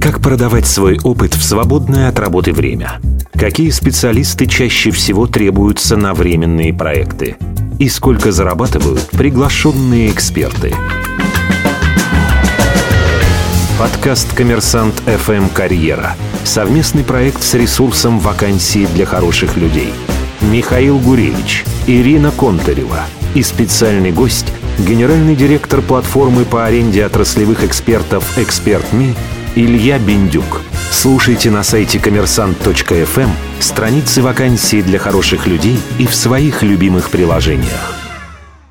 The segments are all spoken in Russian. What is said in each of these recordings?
Как продавать свой опыт в свободное от работы время? Какие специалисты чаще всего требуются на временные проекты? И сколько зарабатывают приглашенные эксперты? Подкаст «Коммерсант FM Карьера». Совместный проект с ресурсом вакансии для хороших людей. Михаил Гуревич, Ирина Контарева и специальный гость – генеральный директор платформы по аренде отраслевых экспертов «Эксперт.ми» Илья Бендюк. Слушайте на сайте коммерсант.фм страницы вакансий для хороших людей и в своих любимых приложениях.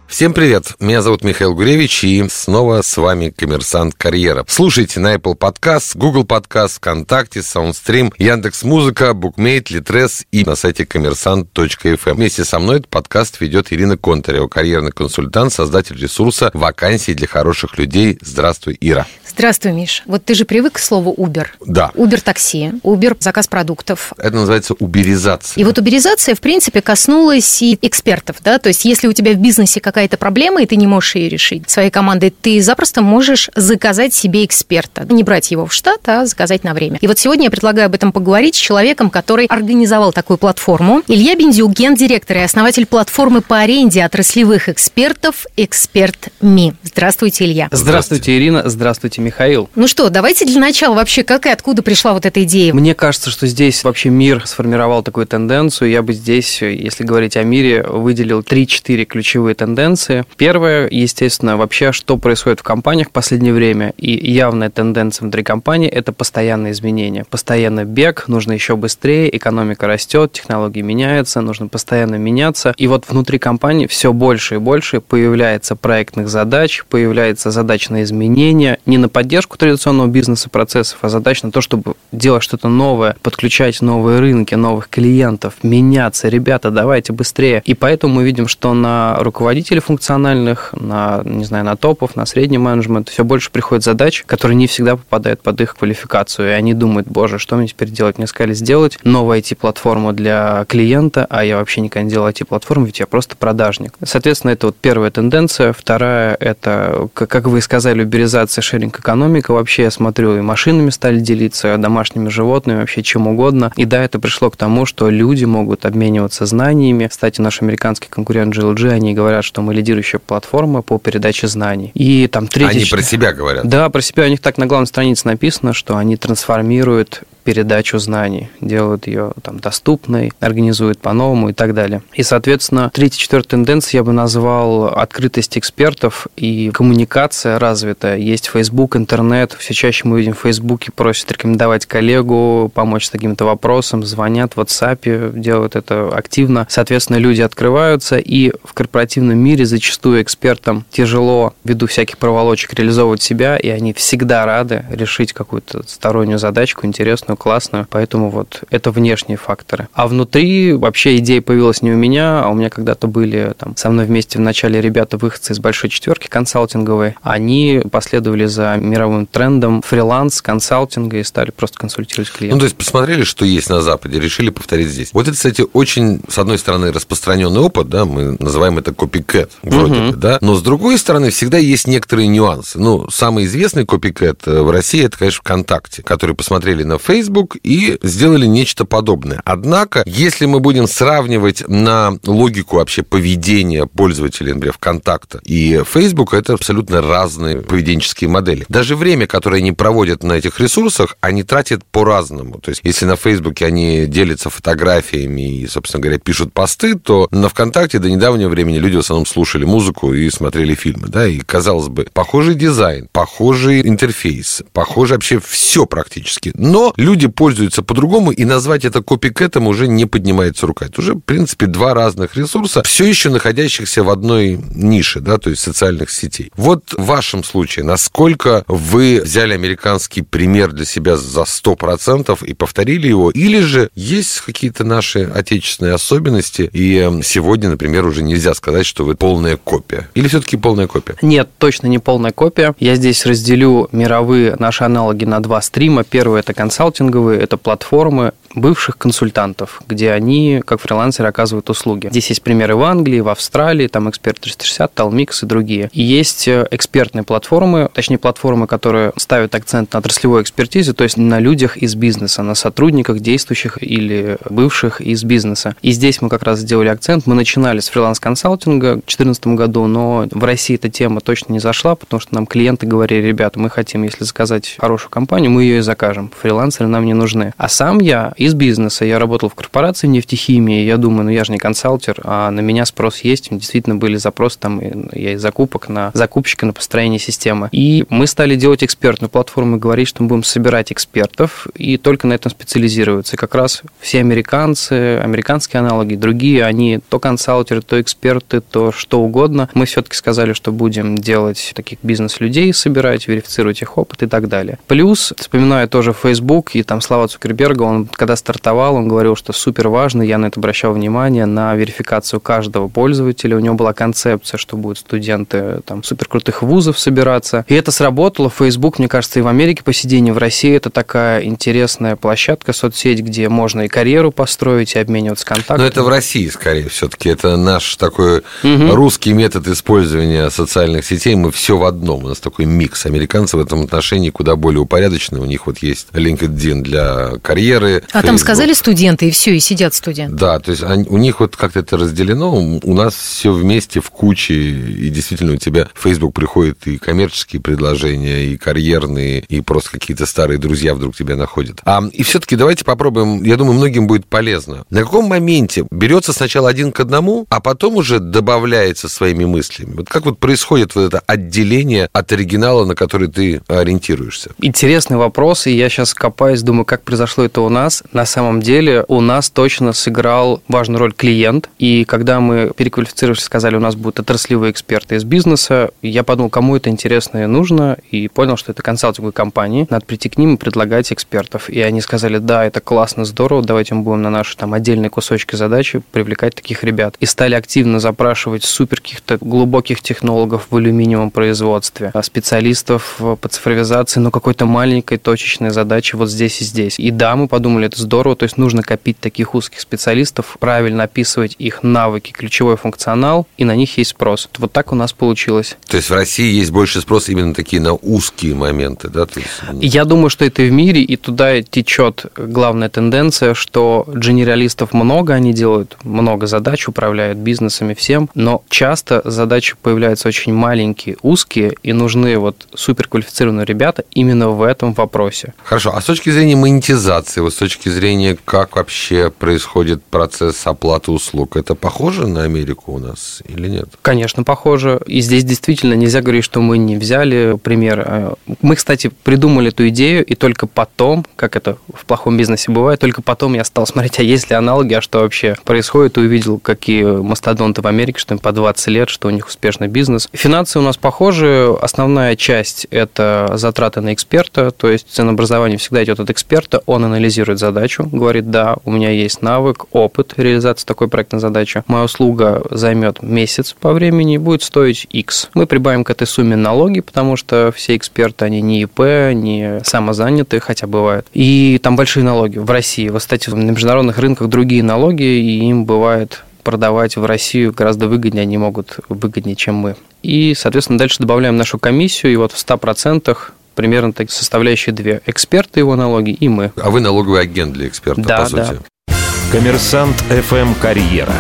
Всем привет! Меня зовут Михаил Гуревич, и снова с вами «Коммерсант Карьера». Слушайте на Apple Podcast, Google Podcast, ВКонтакте, Soundstream, Яндекс Музыка, Букмейт, Литрес и на сайте коммерсант.фм. Вместе со мной этот подкаст ведет Ирина Контарева, карьерный консультант, создатель ресурса «Вакансии для хороших людей». Здравствуй, Ира. Здравствуй, Миш. Вот ты же привык к слову Uber. Да. Uber такси, Uber заказ продуктов. Это называется уберизация. И вот уберизация, в принципе, коснулась и экспертов, да, то есть если у тебя в бизнесе какая-то проблема, и ты не можешь ее решить своей командой, ты запросто можешь заказать себе эксперта. Не брать его в штат, а заказать на время. И вот сегодня я предлагаю об этом поговорить с человеком, который организовал такую платформу. Илья Бензюк, гендиректор и основатель платформы по аренде отраслевых экспертов «Эксперт Ми». Здравствуйте, Илья. Здравствуйте, Ирина. Здравствуйте, Михаил. Ну что, давайте для начала вообще, как и откуда пришла вот эта идея? Мне кажется, что здесь вообще мир сформировал такую тенденцию. Я бы здесь, если говорить о мире, выделил 3-4 ключевые тенденции. Первое, естественно, вообще, что происходит в компаниях в последнее время, и явная тенденция внутри компании – это постоянные изменения. Постоянно бег, нужно еще быстрее, экономика растет, технологии меняются, нужно постоянно меняться. И вот внутри компании все больше и больше появляется проектных задач, появляется задач на изменения, не на поддержку традиционного бизнеса процессов, а задач на то, чтобы делать что-то новое, подключать новые рынки, новых клиентов, меняться. Ребята, давайте быстрее. И поэтому мы видим, что на руководителей функциональных, на, не знаю, на топов, на средний менеджмент все больше приходит задач, которые не всегда попадают под их квалификацию. И они думают, боже, что мне теперь делать? Мне сказали сделать новую IT-платформу для клиента, а я вообще никогда не делал IT-платформу, ведь я просто продажник. Соответственно, это вот первая тенденция. Вторая – это, как вы сказали, уберизация шеринг экономика вообще, я смотрю, и машинами стали делиться, домашними животными, вообще чем угодно. И да, это пришло к тому, что люди могут обмениваться знаниями. Кстати, наш американский конкурент GLG, они говорят, что мы лидирующая платформа по передаче знаний. И там третий... Они про себя говорят. Да, про себя. У них так на главной странице написано, что они трансформируют передачу знаний, делают ее там доступной, организуют по-новому и так далее. И, соответственно, третья, четвертая тенденция я бы назвал открытость экспертов и коммуникация развитая. Есть Facebook, интернет. Все чаще мы видим в Фейсбуке, просят рекомендовать коллегу, помочь с каким-то вопросом, звонят в WhatsApp, делают это активно. Соответственно, люди открываются, и в корпоративном мире зачастую экспертам тяжело, ввиду всяких проволочек, реализовывать себя, и они всегда рады решить какую-то стороннюю задачку, интересную, классную. Поэтому вот это внешние факторы. А внутри вообще идея появилась не у меня, а у меня когда-то были там со мной вместе в начале ребята выходцы из большой четверки консалтинговой. Они последовали за мировым трендом фриланс, консалтинга и стали просто консультировать клиентов. Ну, то есть посмотрели, что есть на Западе, решили повторить здесь. Вот это, кстати, очень, с одной стороны, распространенный опыт, да, мы называем это копикэт, вроде угу. бы, да, но с другой стороны, всегда есть некоторые нюансы. Ну, самый известный копикэт в России, это, конечно, ВКонтакте, которые посмотрели на Facebook и сделали нечто подобное. Однако, если мы будем сравнивать на логику вообще поведения пользователей, например, ВКонтакта и Facebook, это абсолютно разные поведенческие модели. Даже время, которое они проводят на этих ресурсах, они тратят по-разному. То есть, если на Фейсбуке они делятся фотографиями и, собственно говоря, пишут посты, то на ВКонтакте до недавнего времени люди в основном слушали музыку и смотрели фильмы, да, и, казалось бы, похожий дизайн, похожий интерфейс, похоже вообще все практически. Но люди пользуются по-другому, и назвать это копикэтом уже не поднимается рука. Это уже, в принципе, два разных ресурса, все еще находящихся в одной нише, да, то есть социальных сетей. Вот в вашем случае, насколько вы взяли американский пример для себя за 100% и повторили его, или же есть какие-то наши отечественные особенности, и эм, сегодня, например, уже нельзя сказать, что вы полная копия? Или все-таки полная копия? Нет, точно не полная копия. Я здесь разделю мировые наши аналоги на два стрима. Первый – это консалтинг, консалтинговые, это платформы бывших консультантов, где они, как фрилансеры, оказывают услуги. Здесь есть примеры в Англии, в Австралии, там Эксперт 360, Talmix и другие. И есть э, экспертные платформы, точнее платформы, которые ставят акцент на отраслевой экспертизе, то есть на людях из бизнеса, на сотрудниках, действующих или бывших из бизнеса. И здесь мы как раз сделали акцент. Мы начинали с фриланс-консалтинга в 2014 году, но в России эта тема точно не зашла, потому что нам клиенты говорили, ребята, мы хотим, если заказать хорошую компанию, мы ее и закажем. Фрилансеры нам не нужны. А сам я из бизнеса. Я работал в корпорации нефтехимии, я думаю, ну я же не консалтер, а на меня спрос есть. Действительно были запросы там, я из закупок на закупщика, на построение системы. И мы стали делать экспертную платформу и говорить, что мы будем собирать экспертов и только на этом специализироваться. И как раз все американцы, американские аналоги, другие, они то консалтеры, то эксперты, то что угодно. Мы все-таки сказали, что будем делать таких бизнес-людей, собирать, верифицировать их опыт и так далее. Плюс, вспоминаю тоже Facebook и там слова Цукерберга, он когда стартовал, он говорил, что супер важно, я на это обращал внимание, на верификацию каждого пользователя. У него была концепция, что будут студенты там супер крутых вузов собираться. И это сработало. Facebook, мне кажется, и в Америке по сидению, в России это такая интересная площадка, соцсеть, где можно и карьеру построить, и обмениваться контактами. Но это в России скорее все-таки. Это наш такой угу. русский метод использования социальных сетей. Мы все в одном. У нас такой микс. Американцы в этом отношении куда более упорядочены. У них вот есть LinkedIn для карьеры, а там сказали студенты, и все, и сидят студенты. Да, то есть они, у них вот как-то это разделено, у нас все вместе в куче, и действительно у тебя в Facebook приходят и коммерческие предложения, и карьерные, и просто какие-то старые друзья вдруг тебя находят. А, и все-таки давайте попробуем, я думаю, многим будет полезно. На каком моменте берется сначала один к одному, а потом уже добавляется своими мыслями? Вот как вот происходит вот это отделение от оригинала, на который ты ориентируешься? Интересный вопрос, и я сейчас копаюсь, думаю, как произошло это у нас на самом деле у нас точно сыграл важную роль клиент. И когда мы переквалифицировались, сказали, у нас будут отраслевые эксперты из бизнеса, я подумал, кому это интересно и нужно, и понял, что это консалтинговые компании. Надо прийти к ним и предлагать экспертов. И они сказали, да, это классно, здорово, давайте мы будем на наши там отдельные кусочки задачи привлекать таких ребят. И стали активно запрашивать супер каких-то глубоких технологов в алюминиевом производстве, а специалистов по цифровизации, но какой-то маленькой точечной задачи вот здесь и здесь. И да, мы подумали, это здорово, то есть нужно копить таких узких специалистов, правильно описывать их навыки, ключевой функционал, и на них есть спрос. Вот так у нас получилось. То есть в России есть больше спрос именно такие на узкие моменты, да? То есть... Ну. Я думаю, что это и в мире, и туда течет главная тенденция, что генералистов много, они делают много задач, управляют бизнесами всем, но часто задачи появляются очень маленькие, узкие, и нужны вот суперквалифицированные ребята именно в этом вопросе. Хорошо, а с точки зрения монетизации, вот с точки точки зрения, как вообще происходит процесс оплаты услуг, это похоже на Америку у нас или нет? Конечно, похоже. И здесь действительно нельзя говорить, что мы не взяли пример. Э, мы, кстати, придумали эту идею, и только потом, как это в плохом бизнесе бывает, только потом я стал смотреть, а есть ли аналоги, а что вообще происходит, и увидел, какие мастодонты в Америке, что им по 20 лет, что у них успешный бизнес. Финансы у нас похожи. Основная часть – это затраты на эксперта, то есть ценообразование всегда идет от эксперта, он анализирует задачу, говорит, да, у меня есть навык, опыт реализации такой проектной задачи. Моя услуга займет месяц по времени будет стоить X. Мы прибавим к этой сумме налоги, потому что все эксперты, они не ИП, не самозанятые, хотя бывают. И там большие налоги в России. Вот, кстати, на международных рынках другие налоги, и им бывает продавать в Россию гораздо выгоднее, они могут выгоднее, чем мы. И, соответственно, дальше добавляем нашу комиссию, и вот в 100% примерно так, составляющие две. Эксперты его налоги и мы. А вы налоговый агент для эксперта, да, по сути. Да. Коммерсант FM Карьера.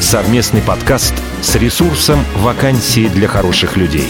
Совместный подкаст с ресурсом «Вакансии для хороших людей».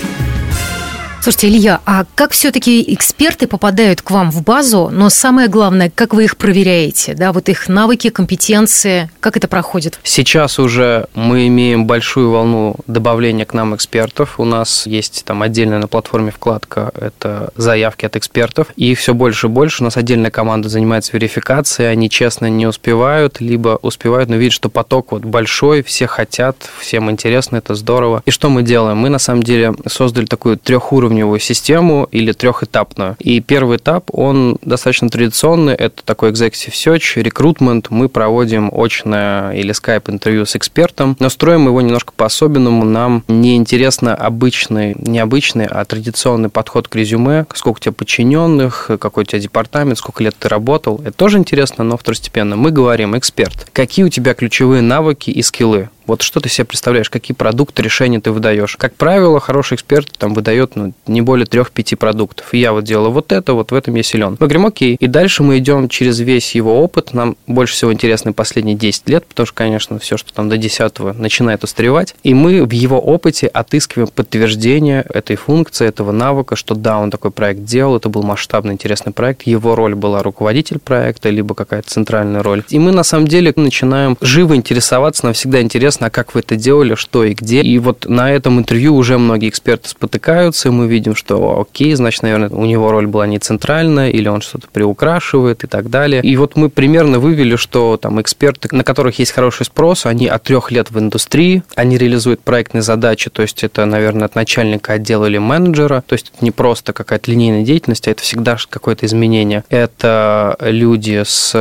Слушайте, Илья, а как все-таки эксперты попадают к вам в базу, но самое главное, как вы их проверяете, да, вот их навыки, компетенции, как это проходит? Сейчас уже мы имеем большую волну добавления к нам экспертов. У нас есть там отдельная на платформе вкладка, это заявки от экспертов, и все больше и больше. У нас отдельная команда занимается верификацией, они честно не успевают, либо успевают, но видят, что поток вот большой, все хотят, всем интересно, это здорово. И что мы делаем? Мы на самом деле создали такую трехуровневую трехуровневую систему или трехэтапную. И первый этап, он достаточно традиционный, это такой executive search, рекрутмент. Мы проводим очное или скайп-интервью с экспертом, но строим его немножко по-особенному. Нам не интересно обычный, не обычный, а традиционный подход к резюме, сколько у тебя подчиненных, какой у тебя департамент, сколько лет ты работал. Это тоже интересно, но второстепенно. Мы говорим, эксперт, какие у тебя ключевые навыки и скиллы? Вот что ты себе представляешь, какие продукты, решения ты выдаешь? Как правило, хороший эксперт там выдает ну, не более трех-пяти продуктов. И я вот делаю вот это, вот в этом я силен. Мы говорим, окей. И дальше мы идем через весь его опыт. Нам больше всего интересны последние 10 лет, потому что, конечно, все, что там до 10 начинает устаревать. И мы в его опыте отыскиваем подтверждение этой функции, этого навыка, что да, он такой проект делал, это был масштабный, интересный проект. Его роль была руководитель проекта, либо какая-то центральная роль. И мы, на самом деле, начинаем живо интересоваться, нам всегда интересно, интересно, а как вы это делали, что и где. И вот на этом интервью уже многие эксперты спотыкаются, и мы видим, что окей, значит, наверное, у него роль была не центральная, или он что-то приукрашивает и так далее. И вот мы примерно вывели, что там эксперты, на которых есть хороший спрос, они от трех лет в индустрии, они реализуют проектные задачи, то есть это, наверное, от начальника отдела или менеджера, то есть это не просто какая-то линейная деятельность, а это всегда какое-то изменение. Это люди с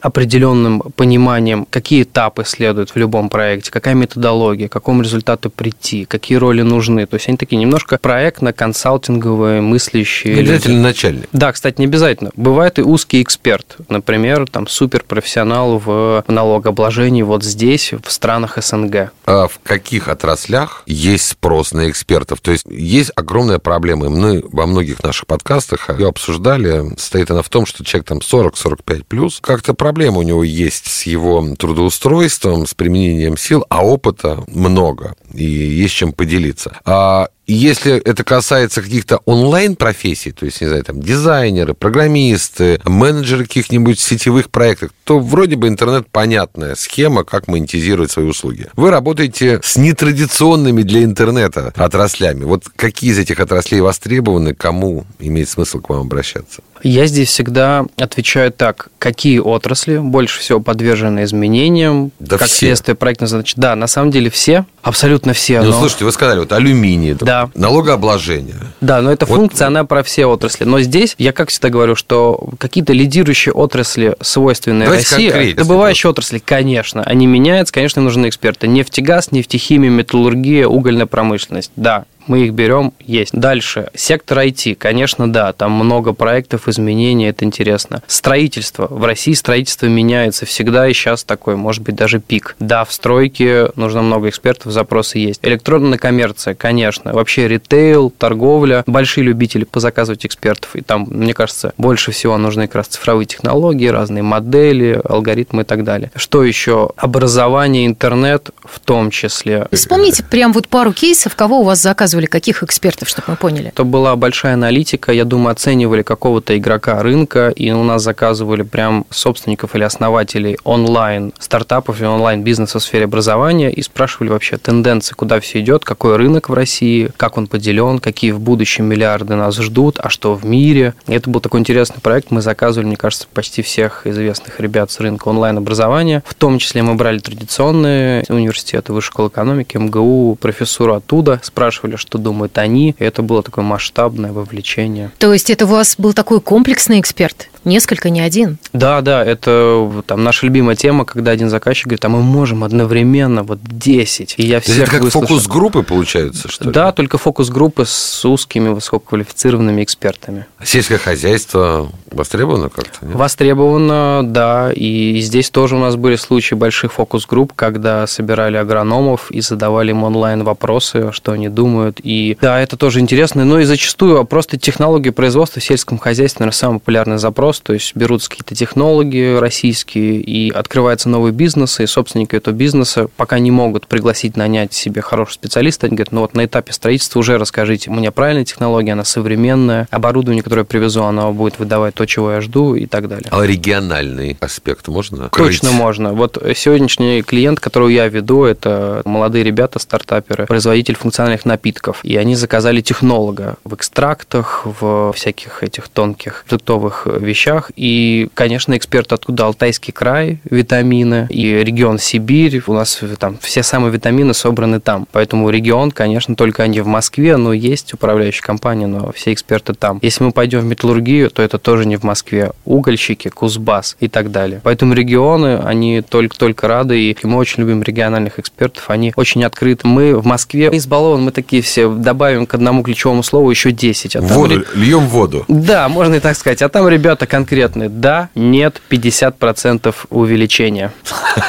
определенным пониманием, какие этапы следуют в любом проекте, какая методология, к какому результату прийти, какие роли нужны. То есть они такие немножко проектно-консалтинговые, мыслящие. Не обязательно люди. начальник. Да, кстати, не обязательно. Бывает и узкий эксперт. Например, там суперпрофессионал в налогообложении вот здесь, в странах СНГ. А в каких отраслях есть спрос на экспертов? То есть есть огромная проблема. Мы во многих наших подкастах ее обсуждали. Стоит она в том, что человек там 40-45 плюс, как-то проблема у него есть с его трудоустройством, с применением сил, а опыта много, и есть чем поделиться. А если это касается каких-то онлайн-профессий, то есть, не знаю, там, дизайнеры, программисты, менеджеры каких-нибудь сетевых проектов, то вроде бы интернет понятная схема, как монетизировать свои услуги. Вы работаете с нетрадиционными для интернета отраслями. Вот какие из этих отраслей востребованы, кому имеет смысл к вам обращаться? Я здесь всегда отвечаю так, какие отрасли больше всего подвержены изменениям, да как все. следствие проектной задачи. Да, на самом деле все, абсолютно все. Ну, но... слушайте, вы сказали, вот алюминий, да. Налогообложение. Да, но эта вот... функция, она про все отрасли. Но здесь я, как всегда говорю, что какие-то лидирующие отрасли, свойственные Давайте России, добывающие отрасли, конечно, они меняются, конечно, нужны эксперты. Нефтегаз, нефтехимия, металлургия, угольная промышленность. Да, мы их берем, есть. Дальше. Сектор IT, конечно, да, там много проектов, изменений, это интересно. Строительство. В России строительство меняется всегда, и сейчас такой, может быть, даже пик. Да, в стройке нужно много экспертов, запросы есть. Электронная коммерция, конечно. Вообще ритейл, торговля. Большие любители позаказывать экспертов. И там, мне кажется, больше всего нужны как раз цифровые технологии, разные модели, алгоритмы и так далее. Что еще? Образование, интернет в том числе. Вспомните прям вот пару кейсов, кого у вас заказывают заказывали каких экспертов, чтобы мы поняли? Это была большая аналитика, я думаю, оценивали какого-то игрока рынка, и у нас заказывали прям собственников или основателей онлайн стартапов и онлайн бизнеса в сфере образования и спрашивали вообще тенденции, куда все идет, какой рынок в России, как он поделен, какие в будущем миллиарды нас ждут, а что в мире. И это был такой интересный проект. Мы заказывали, мне кажется, почти всех известных ребят с рынка онлайн-образования. В том числе мы брали традиционные университеты, высшей школы экономики, МГУ, профессуру оттуда, спрашивали, что думают они. Это было такое масштабное вовлечение. То есть это у вас был такой комплексный эксперт? Несколько, не один? Да, да, это там наша любимая тема, когда один заказчик говорит, а мы можем одновременно вот 10. И я всех Это как фокус-группы получаются, что ли? Да, только фокус-группы с узкими высококвалифицированными экспертами. А сельское хозяйство востребовано как-то? Нет? Востребовано, да. И здесь тоже у нас были случаи больших фокус-групп, когда собирали агрономов и задавали им онлайн вопросы, что они думают. И да, это тоже интересно. Но и зачастую просто технологии производства в сельском хозяйстве, наверное, самый популярный запрос вопрос, то есть берутся какие-то технологии российские, и открывается новый бизнес, и собственники этого бизнеса пока не могут пригласить нанять себе хорошего специалиста, они говорят, ну вот на этапе строительства уже расскажите, у меня правильная технология, она современная, оборудование, которое я привезу, оно будет выдавать то, чего я жду и так далее. А региональный аспект можно? Точно крыть? можно. Вот сегодняшний клиент, которого я веду, это молодые ребята, стартаперы, производитель функциональных напитков, и они заказали технолога в экстрактах, в всяких этих тонких продуктовых вещах, вещах. И, конечно, эксперт откуда Алтайский край, витамины, и регион Сибирь. У нас там все самые витамины собраны там. Поэтому регион, конечно, только они в Москве, но есть управляющая компания, но все эксперты там. Если мы пойдем в металлургию, то это тоже не в Москве. Угольщики, Кузбасс и так далее. Поэтому регионы, они только-только рады, и мы очень любим региональных экспертов, они очень открыты. Мы в Москве избалованы, мы такие все добавим к одному ключевому слову еще 10. А воду, ре... льем воду. Да, можно и так сказать. А там ребята конкретные. Да, нет, 50% увеличения.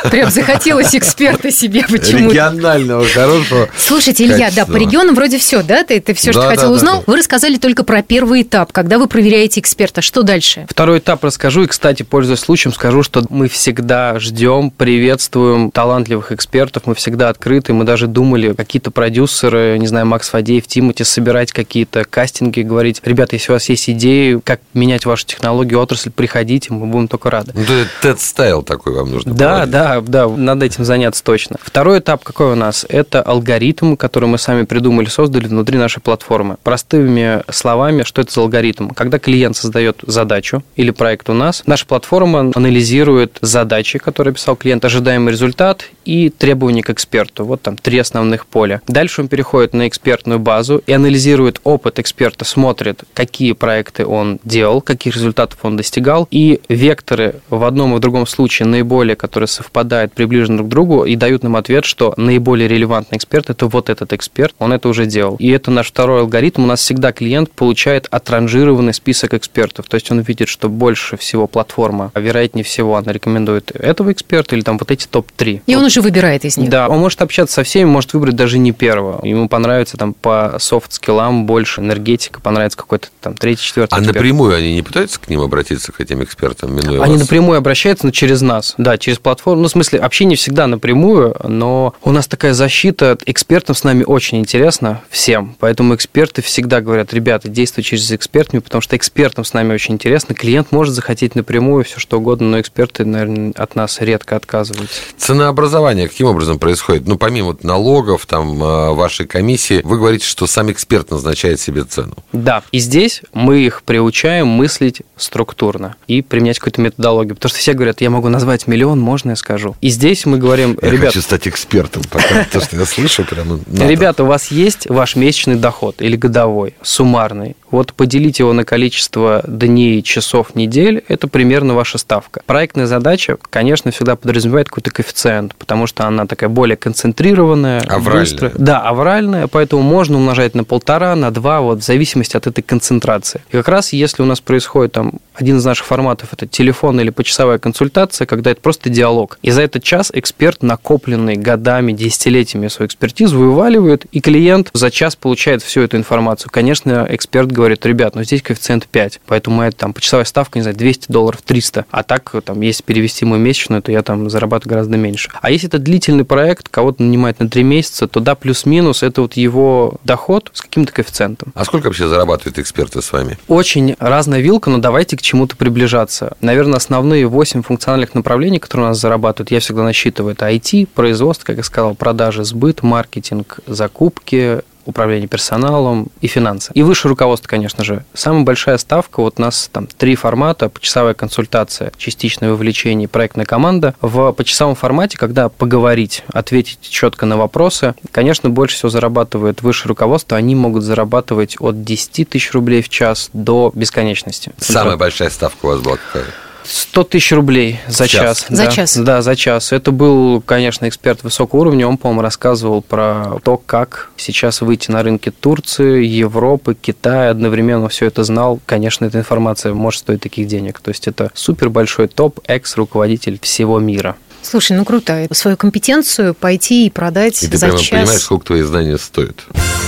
Прям захотелось эксперта себе почему-то. Регионального, хорошего. Слушайте, Илья, да, по регионам вроде все, да? Ты, ты все, что да, хотел, да, узнал. Да. Вы рассказали только про первый этап, когда вы проверяете эксперта. Что дальше? Второй этап расскажу. И, кстати, пользуясь случаем, скажу, что мы всегда ждем, приветствуем талантливых экспертов. Мы всегда открыты. Мы даже думали, какие-то продюсеры, не знаю, Макс Фадеев, Тимати, собирать какие-то кастинги, говорить, ребята, если у вас есть идеи, как менять вашу технологию, отрасль, приходите, мы будем только рады. Ну, TED стайл такой вам нужно Да, проводить. да, да, надо этим заняться точно. Второй этап какой у нас? Это алгоритм, который мы сами придумали, создали внутри нашей платформы. Простыми словами, что это за алгоритм? Когда клиент создает задачу или проект у нас, наша платформа анализирует задачи, которые писал клиент, ожидаемый результат и требования к эксперту. Вот там три основных поля. Дальше он переходит на экспертную базу и анализирует опыт эксперта, смотрит, какие проекты он делал, каких результатов он достигал, и векторы в одном и в другом случае наиболее, которые совпадают, приближены друг к другу, и дают нам ответ, что наиболее релевантный эксперт – это вот этот эксперт, он это уже делал. И это наш второй алгоритм. У нас всегда клиент получает отранжированный список экспертов, то есть он видит, что больше всего платформа, а вероятнее всего, она рекомендует этого эксперта или там вот эти топ-3. И вот. он уже выбирает из них. Да, он может общаться со всеми, может выбрать даже не первого. Ему понравится там по софт-скиллам больше энергетика, понравится какой-то там третий, четвертый. А эксперт. напрямую они не пытаются к ним обратиться, к этим экспертам, минуя Они вас? напрямую обращаются, но через нас. Да, через платформу. Ну, в смысле, общение всегда напрямую, но у нас такая защита. Экспертам с нами очень интересно всем. Поэтому эксперты всегда говорят, ребята, действуй через экспертами, потому что экспертам с нами очень интересно. Клиент может захотеть напрямую все что угодно, но эксперты, наверное, от нас редко отказываются. Ценообразование каким образом происходит? Ну, помимо налогов, там, э, вашей комиссии, вы говорите, что сам эксперт назначает себе цену. Да, и здесь мы их приучаем мыслить структурно и применять какую-то методологию. Потому что все говорят, я могу назвать миллион, можно я скажу. И здесь мы говорим, я ребят... хочу стать экспертом, пока то, что я слышу, прямо Ребята, у вас есть ваш месячный доход или годовой, суммарный. Вот поделите его на количество дней, часов, недель, это примерно ваша ставка. Проектная задача, конечно, всегда подразумевает какой-то коэффициент, потому что она такая более концентрированная, авральная. быстрая. Да, авральная, поэтому можно умножать на полтора, на два, вот в зависимости от этой концентрации. И как раз если у нас происходит там один из наших форматов это телефон или почасовая консультация, когда это просто диалог. И за этот час эксперт, накопленный годами, десятилетиями свою экспертизу, вываливает, и клиент за час получает всю эту информацию. Конечно, эксперт говорит, ребят, ну здесь коэффициент 5, поэтому моя там почасовая ставка, не знаю, 200 долларов, 300. А так, там, если перевести мою месячную, то я там зарабатываю гораздо меньше. А если это длительный проект, кого-то нанимает на 3 месяца, то да, плюс-минус, это вот его доход с каким-то коэффициентом. А сколько вообще зарабатывают эксперты с вами? Очень разная вилка, но давайте к чему-то приближаться. Наверное, основные 8 функциональных направлений, которые у нас зарабатывают, я всегда насчитываю, это IT, производство, как я сказал, продажи, сбыт, маркетинг, закупки, управление персоналом и финансы. И выше руководство, конечно же. Самая большая ставка, вот у нас там три формата, почасовая консультация, частичное вовлечение, проектная команда. В почасовом формате, когда поговорить, ответить четко на вопросы, конечно, больше всего зарабатывает выше руководство, они могут зарабатывать от 10 тысяч рублей в час до бесконечности. Самая большая ставка у вас была какая? 100 тысяч рублей за час. час. За да. час? Да, за час. Это был, конечно, эксперт высокого уровня. Он, по-моему, рассказывал про то, как сейчас выйти на рынки Турции, Европы, Китая. Одновременно все это знал. Конечно, эта информация может стоить таких денег. То есть это супер большой топ, экс-руководитель всего мира. Слушай, ну круто. Свою компетенцию пойти и продать и за ты прямо час. понимаешь, сколько твои знания стоят.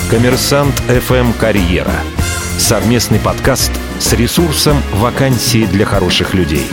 Коммерсант FM Карьера. Совместный подкаст с ресурсом «Вакансии для хороших людей».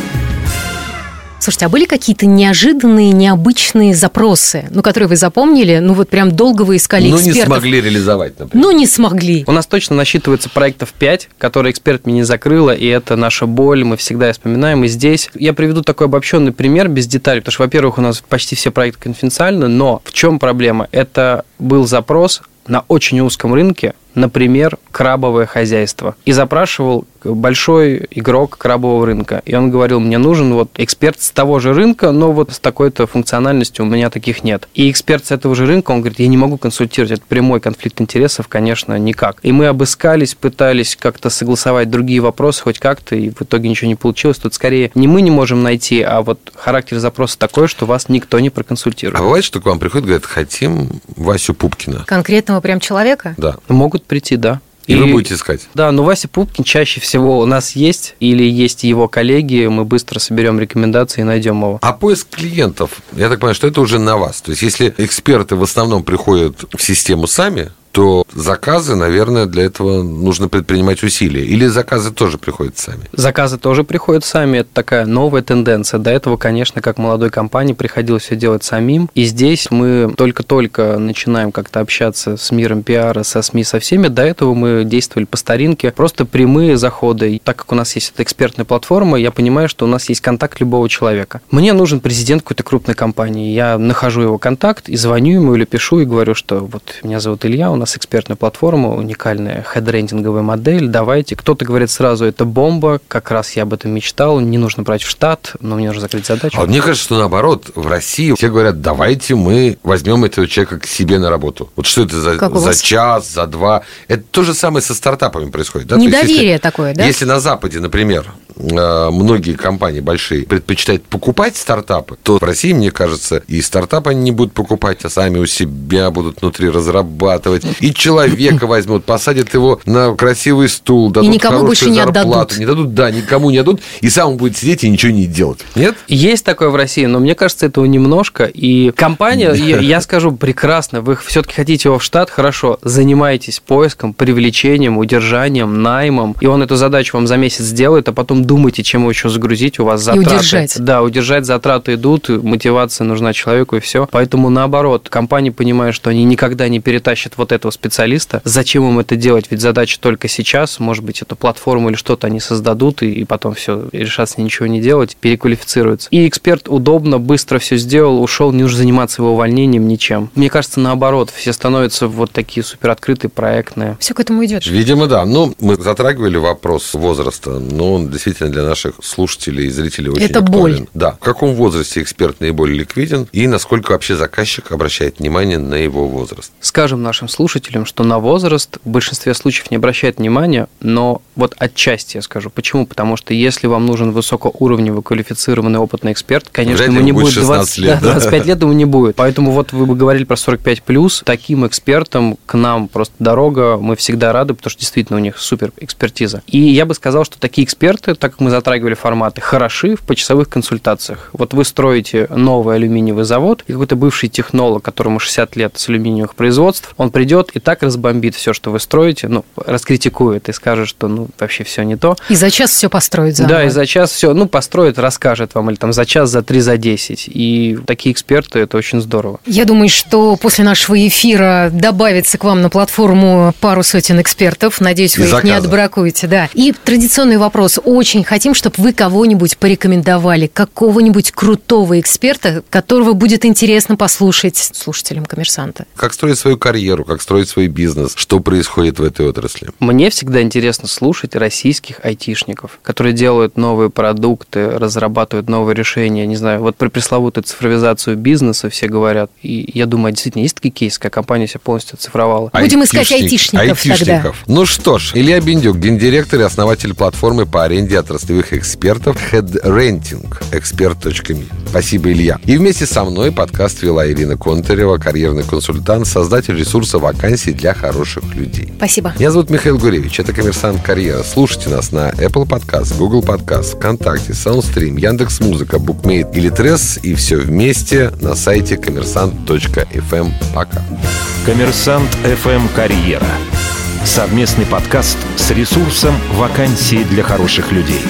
Слушайте, а были какие-то неожиданные, необычные запросы, ну, которые вы запомнили, ну, вот прям долго вы искали ну, экспертов? Ну, не смогли реализовать, например. Ну, не смогли. У нас точно насчитывается проектов 5, которые эксперт мне не закрыла, и это наша боль, мы всегда вспоминаем. И здесь я приведу такой обобщенный пример без деталей, потому что, во-первых, у нас почти все проекты конфиденциальны, но в чем проблема? Это был запрос на очень узком рынке, например, крабовое хозяйство, и запрашивал большой игрок крабового рынка. И он говорил, мне нужен вот эксперт с того же рынка, но вот с такой-то функциональностью у меня таких нет. И эксперт с этого же рынка, он говорит, я не могу консультировать, это прямой конфликт интересов, конечно, никак. И мы обыскались, пытались как-то согласовать другие вопросы хоть как-то, и в итоге ничего не получилось. Тут скорее не мы не можем найти, а вот характер запроса такой, что вас никто не проконсультирует. А бывает, что к вам приходят, говорят, хотим Васю Пупкина? Конкретного прям человека? Да. Могут прийти, да. И, и вы будете искать? Да, но Вася Пупкин чаще всего у нас есть, или есть его коллеги, мы быстро соберем рекомендации и найдем его. А поиск клиентов, я так понимаю, что это уже на вас. То есть, если эксперты в основном приходят в систему сами, то заказы, наверное, для этого нужно предпринимать усилия. Или заказы тоже приходят сами? Заказы тоже приходят сами. Это такая новая тенденция. До этого, конечно, как молодой компании приходилось все делать самим. И здесь мы только-только начинаем как-то общаться с миром пиара, со СМИ, со всеми. До этого мы действовали по старинке. Просто прямые заходы. И так как у нас есть эта экспертная платформа, я понимаю, что у нас есть контакт любого человека. Мне нужен президент какой-то крупной компании. Я нахожу его контакт и звоню ему или пишу и говорю, что вот меня зовут Илья, у нас экспертная платформа, уникальная хедрендинговая модель, давайте. Кто-то говорит сразу, это бомба, как раз я об этом мечтал, не нужно брать в штат, но мне нужно закрыть задачу. А мне кажется, что наоборот, в России все говорят, давайте мы возьмем этого человека к себе на работу. Вот что это за, за час, за два? Это то же самое со стартапами происходит. Да? Недоверие есть, если, такое, да? Если на Западе, например, многие компании большие предпочитают покупать стартапы, то в России, мне кажется, и стартапы они не будут покупать, а сами у себя будут внутри разрабатывать. И человека возьмут, посадят его на красивый стул, дадут и никому больше не зарплату, отдадут. Не дадут, да, никому не дадут, и сам он будет сидеть и ничего не делать. Нет? Есть такое в России, но мне кажется, этого немножко. И компания, я скажу прекрасно, вы все-таки хотите его в штат, хорошо, занимайтесь поиском, привлечением, удержанием, наймом, и он эту задачу вам за месяц сделает, а потом думайте, чем его еще загрузить, у вас затраты. И удержать. Да, удержать затраты идут, мотивация нужна человеку, и все. Поэтому наоборот, компании понимают, что они никогда не перетащат вот этого специалиста. Зачем им это делать? Ведь задача только сейчас. Может быть, эту платформу или что-то они создадут, и, и потом все, решат с ней ничего не делать, переквалифицируются. И эксперт удобно, быстро все сделал, ушел, не нужно заниматься его увольнением, ничем. Мне кажется, наоборот, все становятся вот такие супер открытые, проектные. Все к этому идет. Видимо, да. Ну, мы затрагивали вопрос возраста, но он действительно для наших слушателей и зрителей очень Это актуален. боль. Да. В каком возрасте эксперт наиболее ликвиден и насколько вообще заказчик обращает внимание на его возраст? Скажем нашим слушателям, слушателям, что на возраст в большинстве случаев не обращает внимания, но вот отчасти я скажу. Почему? Потому что если вам нужен высокоуровневый, квалифицированный, опытный эксперт, конечно, ему не будет 20, лет, да, 25 лет, ему не будет. Поэтому вот вы бы говорили про 45 плюс, таким экспертам к нам просто дорога, мы всегда рады, потому что действительно у них супер экспертиза. И я бы сказал, что такие эксперты, так как мы затрагивали форматы, хороши в почасовых консультациях. Вот вы строите новый алюминиевый завод, и какой-то бывший технолог, которому 60 лет с алюминиевых производств, он придет и так разбомбит все, что вы строите, ну, раскритикует и скажет, что ну вообще все не то. И за час все построит заново. Да, и за час все, ну, построит, расскажет вам, или там за час, за три, за десять. И такие эксперты, это очень здорово. Я думаю, что после нашего эфира добавится к вам на платформу пару сотен экспертов. Надеюсь, вы и их заказа. не отбракуете. Да. И традиционный вопрос. Очень хотим, чтобы вы кого-нибудь порекомендовали, какого-нибудь крутого эксперта, которого будет интересно послушать слушателям коммерсанта. Как строить свою карьеру, как строить свой бизнес, что происходит в этой отрасли? Мне всегда интересно слушать российских айтишников, которые делают новые продукты, разрабатывают новые решения. Не знаю, вот про пресловутую цифровизацию бизнеса все говорят. И я думаю, действительно, есть такие кейсы, как компания себя полностью оцифровала. Будем искать айтишников, айтишников тогда. Ну что ж, Илья Бендюк, гендиректор и основатель платформы по аренде отраслевых экспертов HeadRenting, expert.me. Спасибо, Илья. И вместе со мной подкаст вела Ирина Контарева, карьерный консультант, создатель ресурса вакансий для хороших людей. Спасибо. Меня зовут Михаил Гуревич, это «Коммерсант Карьера». Слушайте нас на Apple Podcast, Google Podcast, ВКонтакте, SoundStream, Яндекс.Музыка, Bookmate или Тресс и все вместе на сайте коммерсант.фм. Эм. Пока. «Коммерсант FM Карьера». Совместный подкаст с ресурсом «Вакансии для хороших людей».